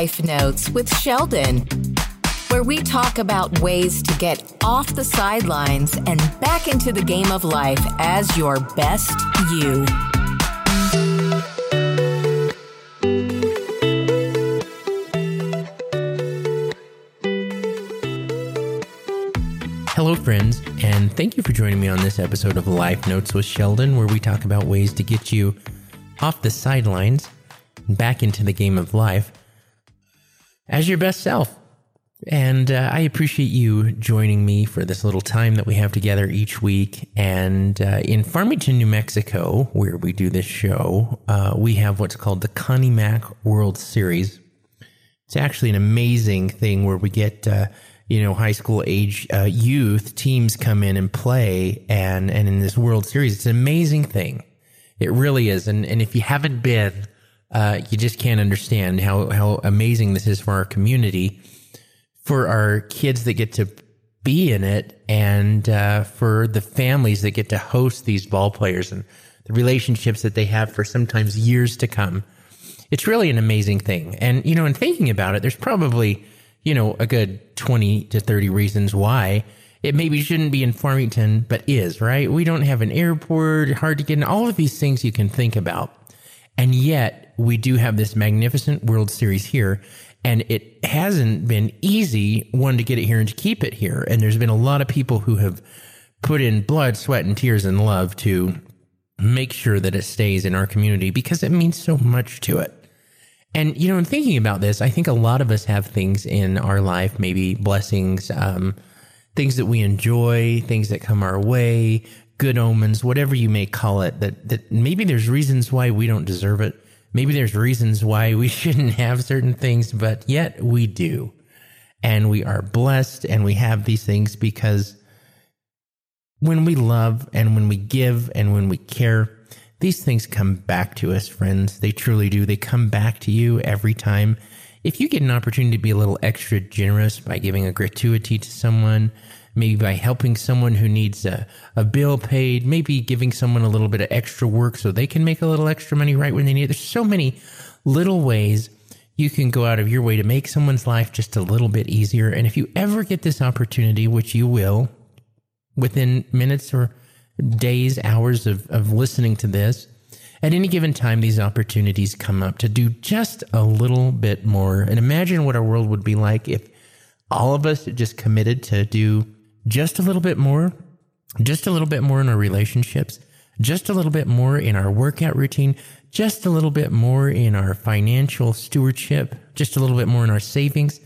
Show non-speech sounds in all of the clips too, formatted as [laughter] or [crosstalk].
Life Notes with Sheldon, where we talk about ways to get off the sidelines and back into the game of life as your best you. Hello, friends, and thank you for joining me on this episode of Life Notes with Sheldon, where we talk about ways to get you off the sidelines and back into the game of life as your best self. And uh, I appreciate you joining me for this little time that we have together each week. And uh, in Farmington, New Mexico, where we do this show, uh, we have what's called the Connie Mack World Series. It's actually an amazing thing where we get, uh, you know, high school age uh, youth teams come in and play. And, and in this World Series, it's an amazing thing. It really is. And, and if you haven't been, uh, you just can't understand how, how amazing this is for our community for our kids that get to be in it and uh, for the families that get to host these ball players and the relationships that they have for sometimes years to come. It's really an amazing thing. And, you know, in thinking about it, there's probably, you know, a good 20 to 30 reasons why it maybe shouldn't be in Farmington, but is, right? We don't have an airport, hard to get in, all of these things you can think about. And yet we do have this magnificent World Series here. And it hasn't been easy, one, to get it here and to keep it here. And there's been a lot of people who have put in blood, sweat, and tears and love to make sure that it stays in our community because it means so much to it. And, you know, in thinking about this, I think a lot of us have things in our life, maybe blessings, um, things that we enjoy, things that come our way, good omens, whatever you may call it, that, that maybe there's reasons why we don't deserve it maybe there's reasons why we [laughs] shouldn't have certain things, but yet we do. And we are blessed and we have these things because when we love and when we give and when we care, these things come back to us, friends. They truly do. They come back to you every time. If you get an opportunity to be a little extra generous by giving a gratuity to someone, maybe by helping someone who needs a, a bill paid, maybe giving someone a little bit of extra work so they can make a little extra money right when they need it. There's so many little ways you can go out of your way to make someone's life just a little bit easier. And if you ever get this opportunity, which you will within minutes or days, hours of, of listening to this, at any given time, these opportunities come up to do just a little bit more. And imagine what our world would be like if all of us just committed to do just a little bit more, just a little bit more in our relationships, just a little bit more in our workout routine, just a little bit more in our financial stewardship, just a little bit more in our savings,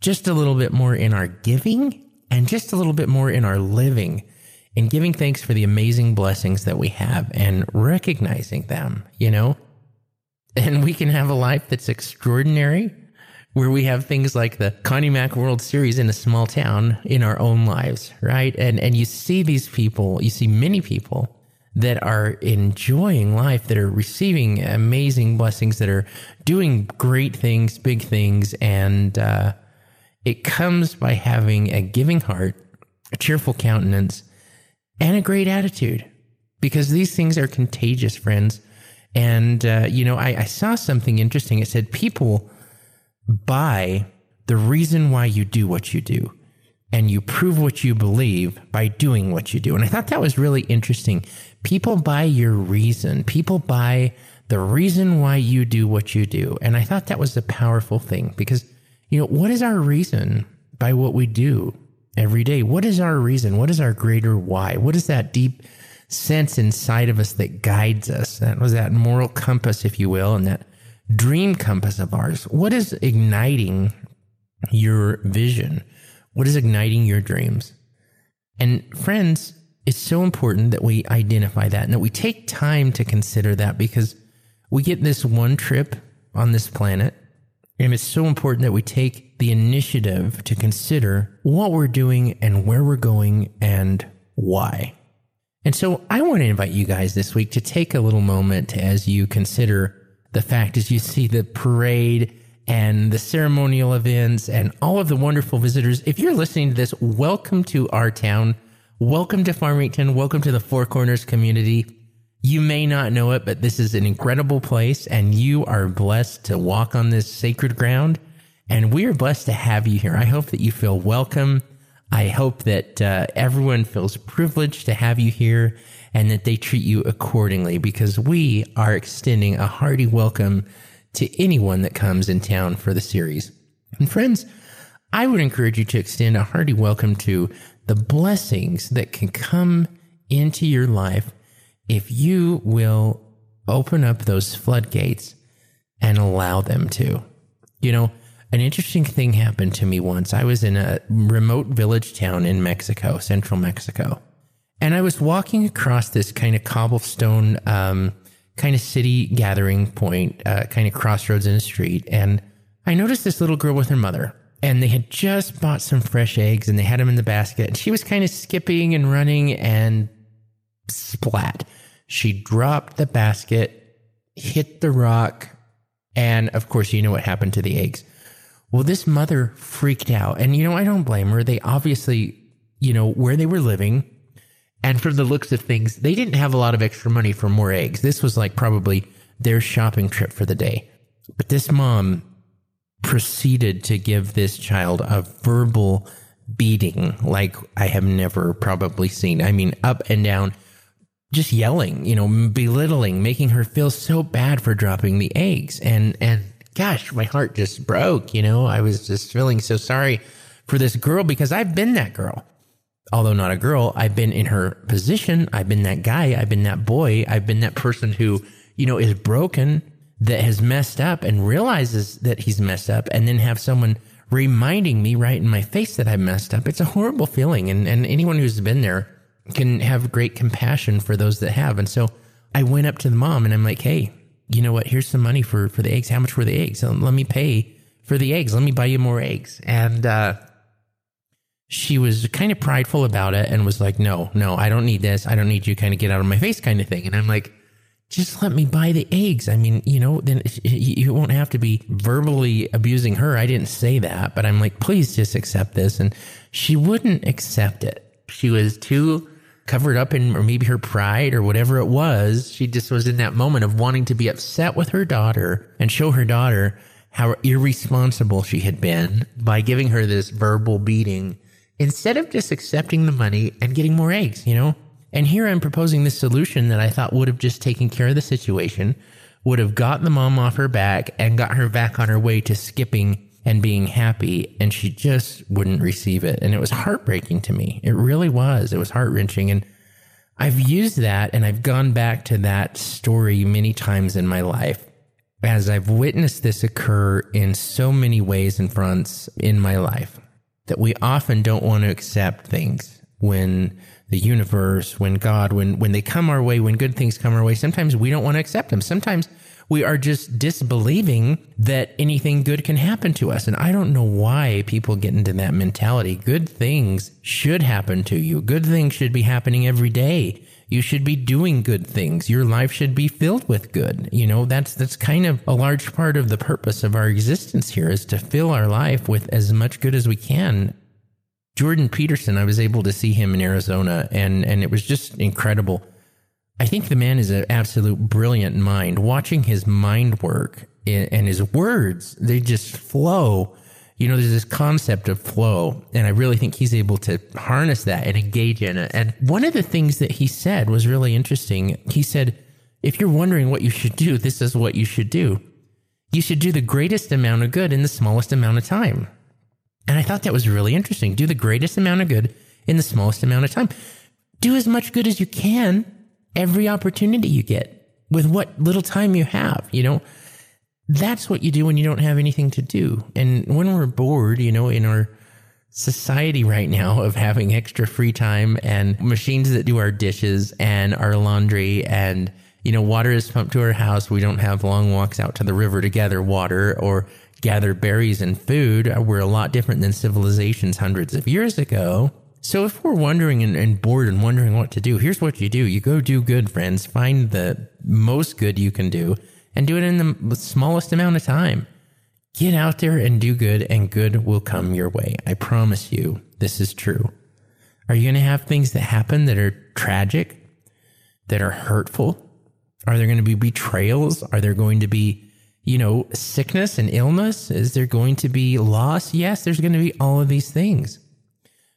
just a little bit more in our giving, and just a little bit more in our living, in giving thanks for the amazing blessings that we have and recognizing them, you know? [laughs] And we can have a life that's extraordinary where we have things like the Connie Mack World Series in a small town in our own lives, right? And and you see these people, you see many people that are enjoying life, that are receiving amazing blessings, that are doing great things, big things, and uh, it comes by having a giving heart, a cheerful countenance, and a great attitude. Because these things are contagious, friends. And uh, you know, I, I saw something interesting. It said people by the reason why you do what you do. And you prove what you believe by doing what you do. And I thought that was really interesting. People buy your reason. People buy the reason why you do what you do. And I thought that was a powerful thing because, you know, what is our reason by what we do every day? What is our reason? What is our greater why? What is that deep sense inside of us that guides us? That was that moral compass, if you will, and that dream compass of ours. What is igniting your vision? What is igniting your dreams? And friends, it's so important that we identify that and that we take time to consider that because we get this one trip on this planet. And it's so important that we take the initiative to consider what we're doing and where we're going and why. And so I want to invite you guys this week to take a little moment as you consider the fact is you see the parade and the ceremonial events and all of the wonderful visitors. If you're listening to this, welcome to our town. Welcome to Farmington. Welcome to the Four Corners community. You may not know it, but this is an incredible place and you are blessed to walk on this sacred ground And we are blessed to have you here. I hope that you feel welcome. I hope that uh, everyone feels privileged to have you here and that they treat you accordingly because we are extending a hearty welcome to anyone that comes in town for the series. And friends, I would encourage you to extend a hearty welcome to the blessings that can come into your life if you will open up those floodgates and allow them to. You know, an interesting thing happened to me once. I was in a remote village town in Mexico, central Mexico. And I was walking across this kind of cobblestone, um, kind of city gathering point, uh, kind of crossroads in a street. And I noticed this little girl with her mother. And they had just bought some fresh eggs and they had them in the basket. And she was kind of skipping and running and splat. She dropped the basket, hit the rock, and of course, you know what happened to the eggs. Well, this mother freaked out. And, you know, I don't blame her. They obviously, you know, where they were living, and from the looks of things, they didn't have a lot of extra money for more eggs. This was like probably their shopping trip for the day. But this mom proceeded to give this child a verbal beating like I have never probably seen. I mean, up and down, just yelling, you know, belittling, making her feel so bad for dropping the eggs. And, and gosh, my heart just broke, you know, I was just feeling so sorry for this girl because I've been that girl although not a girl, I've been in her position. I've been that guy. I've been that boy. I've been that person who, you know, is broken, that has messed up and realizes that he's messed up and then have someone reminding me right in my face that I messed up. It's a horrible feeling. And, and anyone who's been there can have great compassion for those that have. And so I went up to the mom and I'm like, Hey, you know what? Here's some money for, for the eggs. How much were the eggs? Let me pay for the eggs. Let me buy you more eggs. And, uh, she was kind of prideful about it and was like, no, no, I don't need this. I don't need you kind of get out of my face kind of thing. And I'm like, just let me buy the eggs. I mean, you know, then you won't have to be verbally abusing her. I didn't say that, but I'm like, please just accept this. And she wouldn't accept it. She was too covered up in, or maybe her pride or whatever it was. She just was in that moment of wanting to be upset with her daughter and show her daughter how irresponsible she had been by giving her this verbal beating instead of just accepting the money and getting more eggs, you know? And here I'm proposing this solution that I thought would have just taken care of the situation, would have got the mom off her back and got her back on her way to skipping and being happy. And she just wouldn't receive it. And it was heartbreaking to me. It really was. It was heart wrenching. And I've used that and I've gone back to that story many times in my life as I've witnessed this occur in so many ways and fronts in my life that we often don't want to accept things when the universe, when God, when, when they come our way, when good things come our way, sometimes we don't want to accept them. Sometimes we are just disbelieving that anything good can happen to us. And I don't know why people get into that mentality. Good things should happen to you. Good things should be happening every day. You should be doing good things. Your life should be filled with good. You know, that's, that's kind of a large part of the purpose of our existence here is to fill our life with as much good as we can. Jordan Peterson, I was able to see him in Arizona and, and it was just incredible. I think the man is an absolute brilliant mind. Watching his mind work and his words, they just flow you know, there's this concept of flow, and I really think he's able to harness that and engage in it. And one of the things that he said was really interesting. He said, if you're wondering what you should do, this is what you should do. You should do the greatest amount of good in the smallest amount of time. And I thought that was really interesting. Do the greatest amount of good in the smallest amount of time. Do as much good as you can every opportunity you get with what little time you have, you know? That's what you do when you don't have anything to do. And when we're bored, you know, in our society right now of having extra free time and machines that do our dishes and our laundry and you know water is pumped to our house we don't have long walks out to the river to gather water or gather berries and food uh, we're a lot different than civilizations hundreds of years ago. So if we're wondering and, and bored and wondering what to do here's what you do. You go do good friends. Find the most good you can do and do it in the smallest amount of time. Get out there and do good, and good will come your way. I promise you, this is true. Are you going to have things that happen that are tragic, that are hurtful? Are there going to be betrayals? Are there going to be, you know, sickness and illness? Is there going to be loss? Yes, there's going to be all of these things.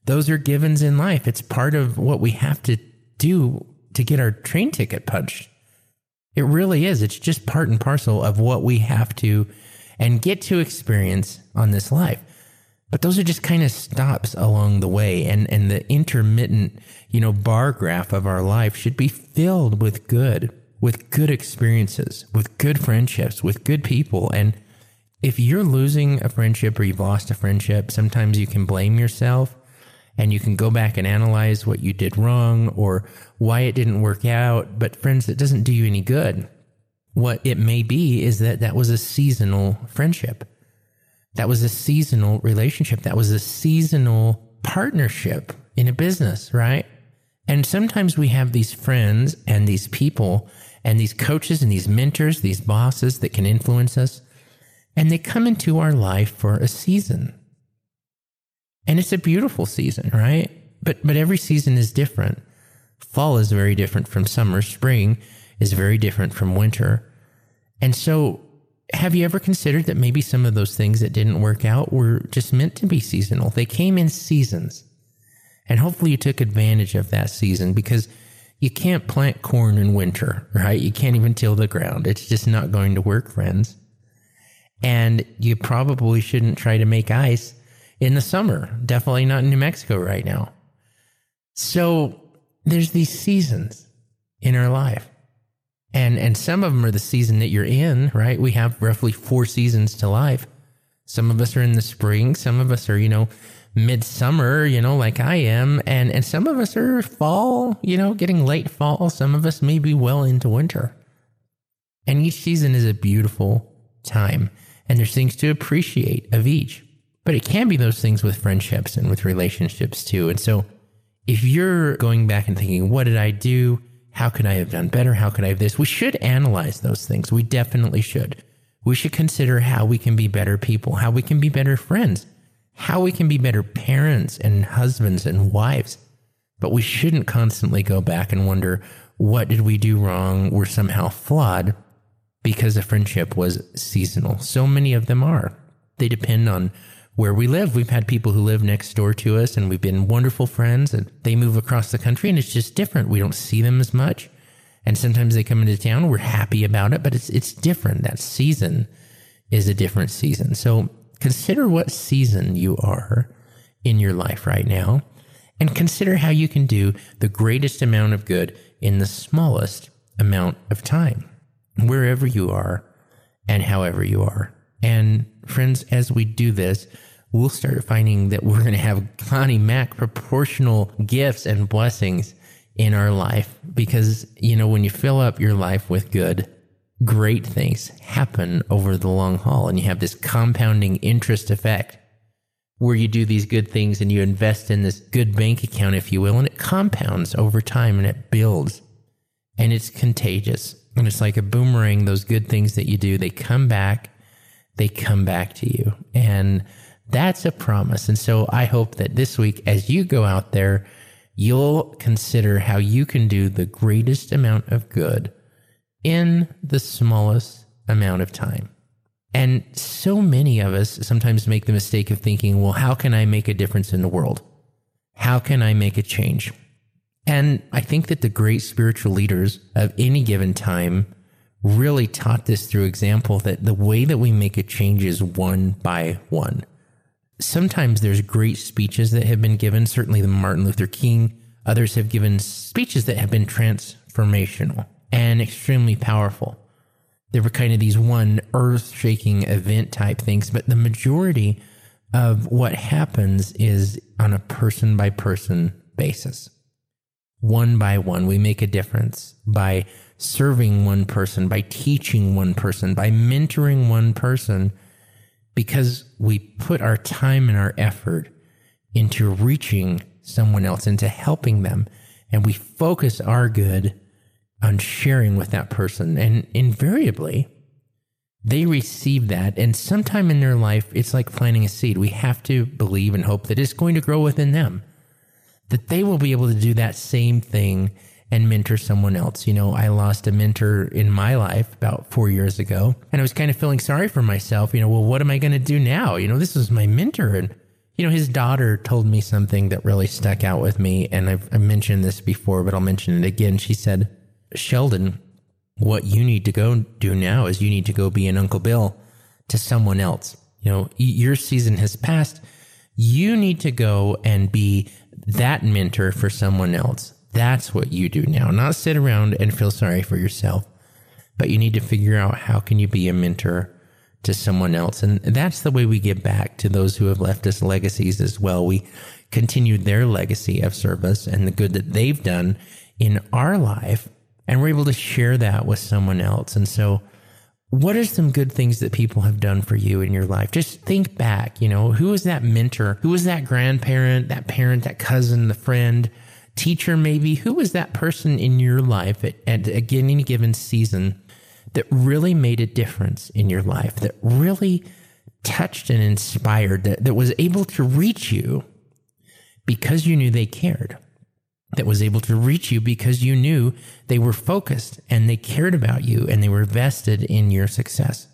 Those are givens in life. It's part of what we have to do to get our train ticket punched. It really is. It's just part and parcel of what we have to and get to experience on this life. But those are just kind of stops along the way. And, and the intermittent, you know, bar graph of our life should be filled with good, with good experiences, with good friendships, with good people. And if you're losing a friendship or you've lost a friendship, sometimes you can blame yourself and you can go back and analyze what you did wrong or why it didn't work out. But friends, that doesn't do you any good. What it may be is that that was a seasonal friendship. That was a seasonal relationship. That was a seasonal partnership in a business, right? And sometimes we have these friends and these people and these coaches and these mentors, these bosses that can influence us. And they come into our life for a season. And it's a beautiful season, right? But but every season is different. Fall is very different from summer, spring is very different from winter. And so have you ever considered that maybe some of those things that didn't work out were just meant to be seasonal? They came in seasons. And hopefully you took advantage of that season because you can't plant corn in winter, right? You can't even till the ground. It's just not going to work, friends. And you probably shouldn't try to make ice in the summer. Definitely not in New Mexico right now. So there's these seasons in our life. And and some of them are the season that you're in, right? We have roughly four seasons to life. Some of us are in the spring, some of us are, you know, midsummer, you know, like I am, and and some of us are fall, you know, getting late fall. Some of us may be well into winter. And each season is a beautiful time, and there's things to appreciate of each. But it can be those things with friendships and with relationships too. And so if you're going back and thinking, what did I do? How could I have done better? How could I have this? We should analyze those things. We definitely should. We should consider how we can be better people, how we can be better friends, how we can be better parents and husbands and wives. But we shouldn't constantly go back and wonder, what did we do wrong? We're somehow flawed because a friendship was seasonal. So many of them are. They depend on where we live. We've had people who live next door to us and we've been wonderful friends and they move across the country and it's just different. We don't see them as much. And sometimes they come into town. We're happy about it, but it's, it's different. That season is a different season. So consider what season you are in your life right now and consider how you can do the greatest amount of good in the smallest amount of time, wherever you are and however you are. And friends, as we do this, we'll start finding that we're going to have Connie Mack proportional gifts and blessings in our life because, you know, when you fill up your life with good, great things happen over the long haul and you have this compounding interest effect where you do these good things and you invest in this good bank account, if you will, and it compounds over time and it builds and it's contagious. And it's like a boomerang. Those good things that you do, they come back they come back to you. And that's a promise. And so I hope that this week, as you go out there, you'll consider how you can do the greatest amount of good in the smallest amount of time. And so many of us sometimes make the mistake of thinking, well, how can I make a difference in the world? How can I make a change? And I think that the great spiritual leaders of any given time really taught this through example that the way that we make a change is one by one. Sometimes there's great speeches that have been given, certainly the Martin Luther King. Others have given speeches that have been transformational and extremely powerful. There were kind of these one earth shaking event type things, but the majority of what happens is on a person by person basis. One by one, we make a difference by serving one person, by teaching one person, by mentoring one person, because we put our time and our effort into reaching someone else, into helping them, and we focus our good on sharing with that person. And invariably, they receive that. And sometime in their life, it's like planting a seed. We have to believe and hope that it's going to grow within them, that they will be able to do that same thing and mentor someone else. You know, I lost a mentor in my life about four years ago, and I was kind of feeling sorry for myself. You know, well, what am I going to do now? You know, this was my mentor. And, you know, his daughter told me something that really stuck out with me. And I've, I've mentioned this before, but I'll mention it again. She said, Sheldon, what you need to go do now is you need to go be an Uncle Bill to someone else. You know, your season has passed. You need to go and be that mentor for someone else that's what you do now. Not sit around and feel sorry for yourself, but you need to figure out how can you be a mentor to someone else. And that's the way we give back to those who have left us legacies as well. We continue their legacy of service and the good that they've done in our life. And we're able to share that with someone else. And so, what are some good things that people have done for you in your life? Just think back, you know, who was that mentor? Who was that grandparent, that parent, that cousin, the friend? Teacher, maybe? Who was that person in your life at, at, any given season that really made a difference in your life, that really touched and inspired, that, that was able to reach you because you knew they cared? That was able to reach you because you knew they were focused and they cared about you and they were vested in your success.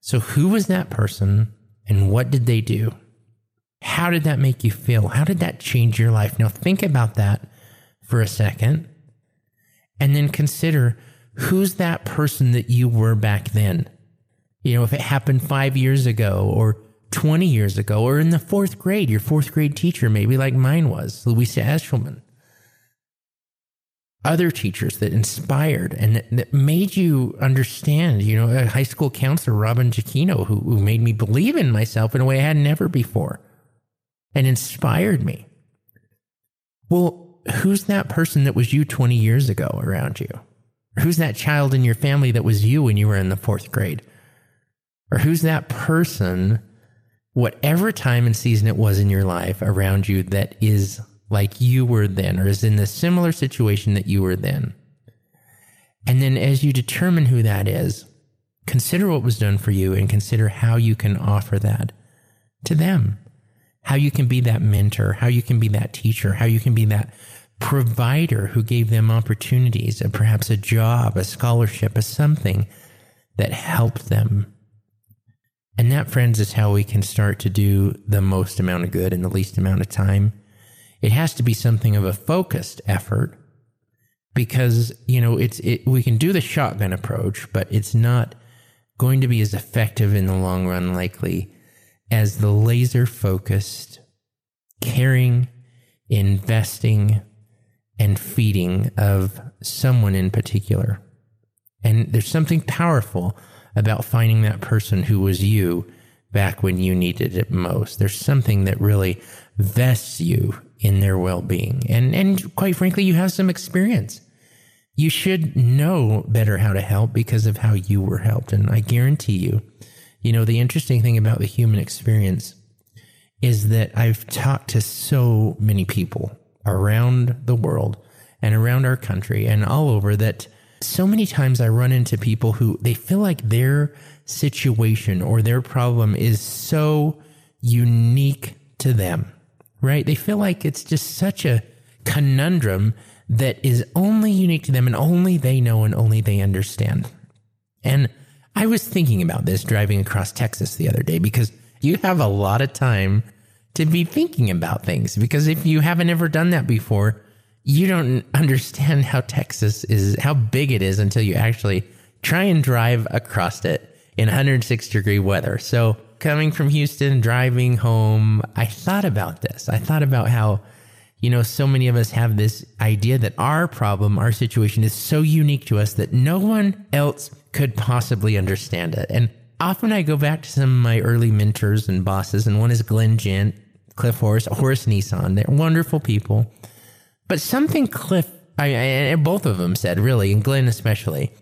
So, who was that person and what did they do? How did that make you feel? How did that change your life? Now, think about that for a second and then consider who's that person that you were back then? You know, if it happened five years ago or 20 years ago or in the fourth grade, your fourth grade teacher, maybe like mine was, Louisa Eshelman. Other teachers that inspired and that, that, made you understand, you know, a high school counselor, Robin Giacchino, who, who made me believe in myself in a way I had never before and inspired me. Well, who's that person that was you 20 years ago around you? Who's that child in your family that was you when you were in the fourth grade? Or who's that person, whatever time and season it was in your life around you, that is like you were then or is in the similar situation that you were then? And then as you determine who that is, consider what was done for you and consider how you can offer that to them how you can be that mentor, how you can be that teacher, how you can be that provider who gave them opportunities, and perhaps a job, a scholarship, a something that helped them. And that, friends, is how we can start to do the most amount of good in the least amount of time. It has to be something of a focused effort because, you know, it's, it, we can do the shotgun approach, but it's not going to be as effective in the long run, likely as the laser focused, caring, investing, and feeding of someone in particular. And there's something powerful about finding that person who was you back when you needed it most. There's something that really vests you in their well-being. And and quite frankly, you have some experience. You should know better how to help because of how you were helped. And I guarantee you, you know, the interesting thing about the human experience is that I've talked to so many people around the world and around our country and all over that so many times I run into people who they feel like their situation or their problem is so unique to them, right? They feel like it's just such a conundrum that is only unique to them and only they know and only they understand. And I was thinking about this driving across Texas the other day because you have a lot of time to be thinking about things. Because if you haven't ever done that before, you don't understand how Texas is, how big it is until you actually try and drive across it in 106 degree weather. So coming from Houston, driving home, I thought about this. I thought about how, you know, so many of us have this idea that our problem, our situation is so unique to us that no one else could possibly understand it. And often I go back to some of my early mentors and bosses, and one is Glenn Gent, Cliff Horace, Horace Nissan. They're wonderful people. But something Cliff, I, I, both of them said, really, and Glenn especially,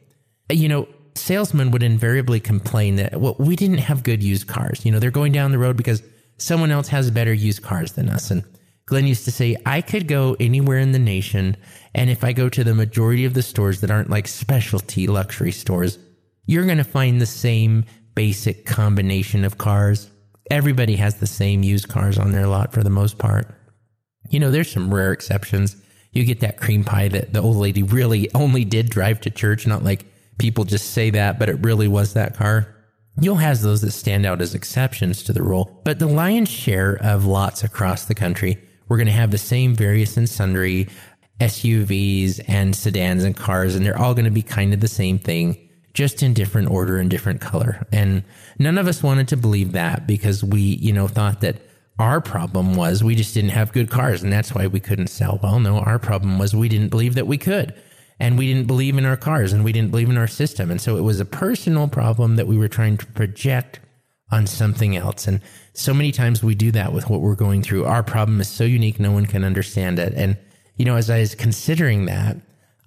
you know, salesmen would invariably complain that, well, we didn't have good used cars. You know, they're going down the road because someone else has better used cars than us. And Glenn used to say, I could go anywhere in the nation. And if I go to the majority of the stores that aren't like specialty luxury stores, you're going to find the same basic combination of cars. Everybody has the same used cars on their lot for the most part. You know, there's some rare exceptions. you get that cream pie that the old lady really only did drive to church, not like people just say that, but it really was that car. You'll have those that stand out as exceptions to the rule, but the lion's share of lots across the country, we're going to have the same various and sundry SUVs and sedans and cars, and they're all going to be kind of the same thing, just in different order and different color. And none of us wanted to believe that because we, you know, thought that our problem was we just didn't have good cars and that's why we couldn't sell. Well, no, our problem was we didn't believe that we could. And we didn't believe in our cars and we didn't believe in our system. And so it was a personal problem that we were trying to project on something else. And so many times we do that with what we're going through. Our problem is so unique, no one can understand it. And, you know, as I was considering that,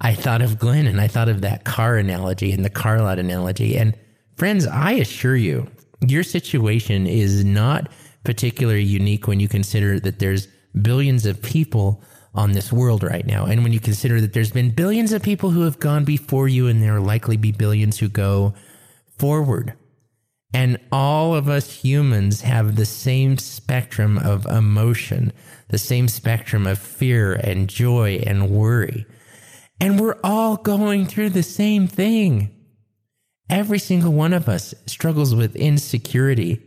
I thought of Glenn and I thought of that car analogy and the car lot analogy. And friends, I assure you, your situation is not particularly unique when you consider that there's billions of people on this world right now. And when you consider that there's been billions of people who have gone before you and there will likely be billions who go forward. And all of us humans have the same spectrum of emotion, the same spectrum of fear and joy and worry. And we're all going through the same thing. Every single one of us struggles with insecurity,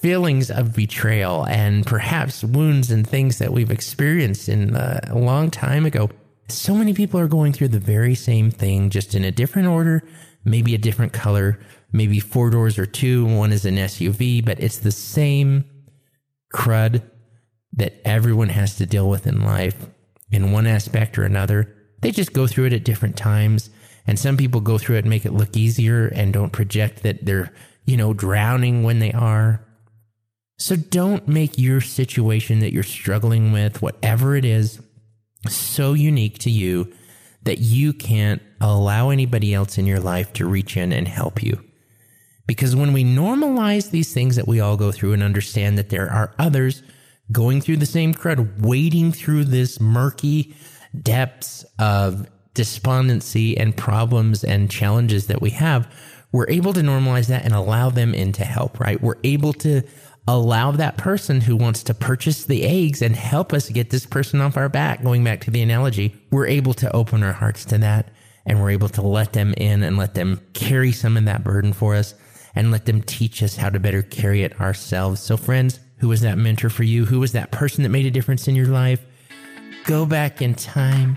feelings of betrayal, and perhaps wounds and things that we've experienced in a long time ago. So many people are going through the very same thing, just in a different order, maybe a different color, maybe four doors or two, one is an SUV, but it's the same crud that everyone has to deal with in life in one aspect or another. They just go through it at different times. And some people go through it and make it look easier and don't project that they're, you know, drowning when they are. So don't make your situation that you're struggling with, whatever it is, so unique to you that you can't allow anybody else in your life to reach in and help you. Because when we normalize these things that we all go through and understand that there are others going through the same crud, wading through this murky depths of despondency and problems and challenges that we have, we're able to normalize that and allow them in to help, right? We're able to allow that person who wants to purchase the eggs and help us get this person off our back. Going back to the analogy, we're able to open our hearts to that and we're able to let them in and let them carry some of that burden for us and let them teach us how to better carry it ourselves. So friends, who was that mentor for you? Who was that person that made a difference in your life? Go back in time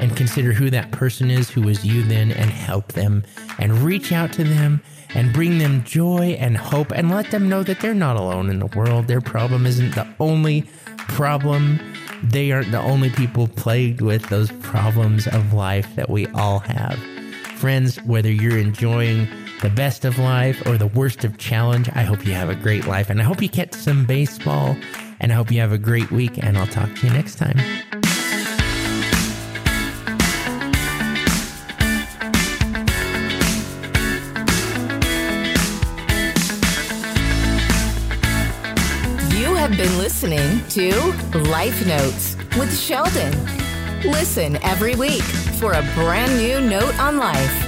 and consider who that person is who was you then and help them and reach out to them and bring them joy and hope and let them know that they're not alone in the world. Their problem isn't the only problem. They aren't the only people plagued with those problems of life that we all have. Friends, whether you're enjoying the best of life or the worst of challenge, I hope you have a great life and I hope you catch some baseball and I hope you have a great week and I'll talk to you next time. You have been listening to Life Notes with Sheldon. Listen every week for a brand new note on life.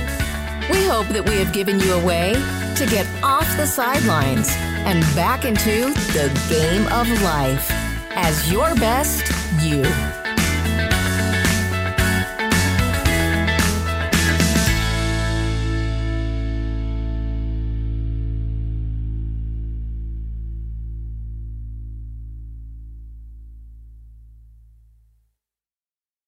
We hope that we have given you a way to get off the sidelines and back into the game of life as your best you.